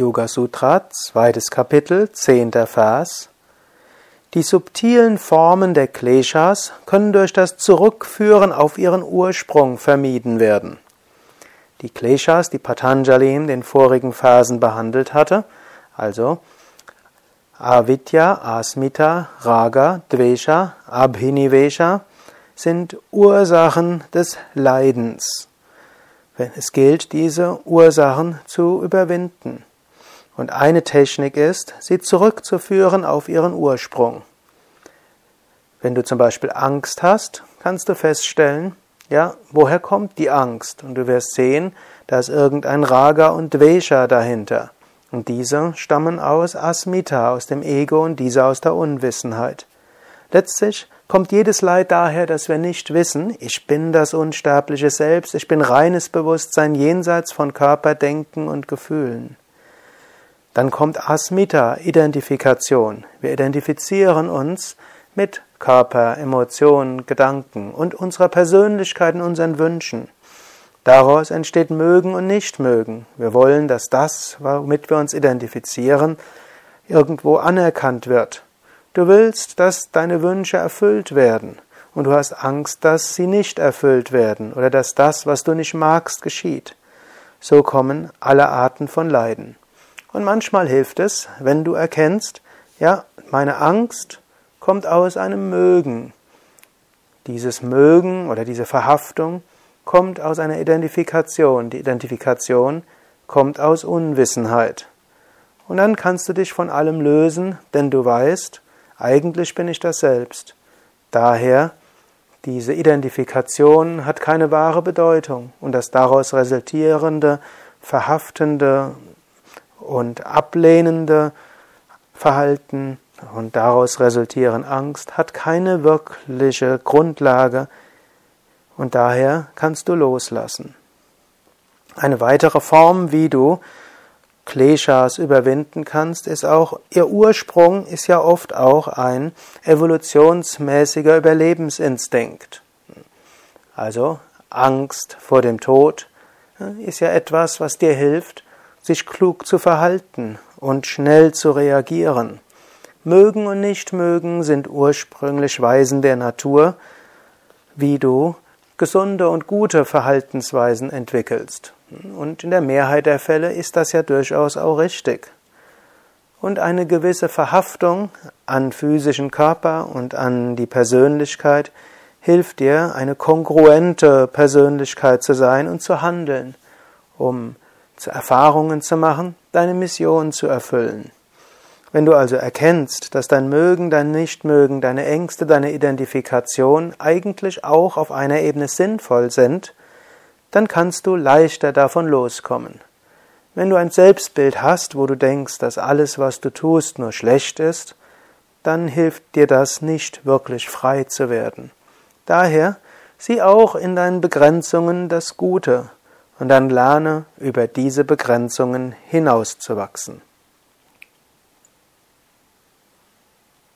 Yoga Sutra, zweites Kapitel, zehnter Vers. Die subtilen Formen der Kleshas können durch das Zurückführen auf ihren Ursprung vermieden werden. Die Kleshas, die Patanjali in den vorigen Versen behandelt hatte, also Avidya, Asmita, Raga, Dvesha, Abhinivesha, sind Ursachen des Leidens. Es gilt, diese Ursachen zu überwinden. Und eine Technik ist, sie zurückzuführen auf ihren Ursprung. Wenn du zum Beispiel Angst hast, kannst du feststellen, ja, woher kommt die Angst? Und du wirst sehen, da ist irgendein Raga und Dvesha dahinter. Und diese stammen aus Asmita, aus dem Ego und diese aus der Unwissenheit. Letztlich kommt jedes Leid daher, dass wir nicht wissen, ich bin das unsterbliche Selbst, ich bin reines Bewusstsein jenseits von Körper, Denken und Gefühlen. Dann kommt Asmita, Identifikation. Wir identifizieren uns mit Körper, Emotionen, Gedanken und unserer Persönlichkeit und unseren Wünschen. Daraus entsteht Mögen und Nichtmögen. Wir wollen, dass das, womit wir uns identifizieren, irgendwo anerkannt wird. Du willst, dass deine Wünsche erfüllt werden und du hast Angst, dass sie nicht erfüllt werden oder dass das, was du nicht magst, geschieht. So kommen alle Arten von Leiden. Und manchmal hilft es, wenn du erkennst, ja, meine Angst kommt aus einem Mögen. Dieses Mögen oder diese Verhaftung kommt aus einer Identifikation. Die Identifikation kommt aus Unwissenheit. Und dann kannst du dich von allem lösen, denn du weißt, eigentlich bin ich das Selbst. Daher, diese Identifikation hat keine wahre Bedeutung und das daraus resultierende, verhaftende und ablehnende Verhalten und daraus resultieren Angst hat keine wirkliche Grundlage und daher kannst du loslassen. Eine weitere Form, wie du Kleshas überwinden kannst, ist auch, ihr Ursprung ist ja oft auch ein evolutionsmäßiger Überlebensinstinkt. Also Angst vor dem Tod ist ja etwas, was dir hilft, sich klug zu verhalten und schnell zu reagieren. Mögen und Nichtmögen sind ursprünglich Weisen der Natur, wie du gesunde und gute Verhaltensweisen entwickelst. Und in der Mehrheit der Fälle ist das ja durchaus auch richtig. Und eine gewisse Verhaftung an physischen Körper und an die Persönlichkeit hilft dir, eine kongruente Persönlichkeit zu sein und zu handeln, um Erfahrungen zu machen, deine Mission zu erfüllen. Wenn du also erkennst, dass dein Mögen, dein Nichtmögen, deine Ängste, deine Identifikation eigentlich auch auf einer Ebene sinnvoll sind, dann kannst du leichter davon loskommen. Wenn du ein Selbstbild hast, wo du denkst, dass alles, was du tust, nur schlecht ist, dann hilft dir das nicht wirklich frei zu werden. Daher sieh auch in deinen Begrenzungen das Gute und dann lerne über diese Begrenzungen hinauszuwachsen.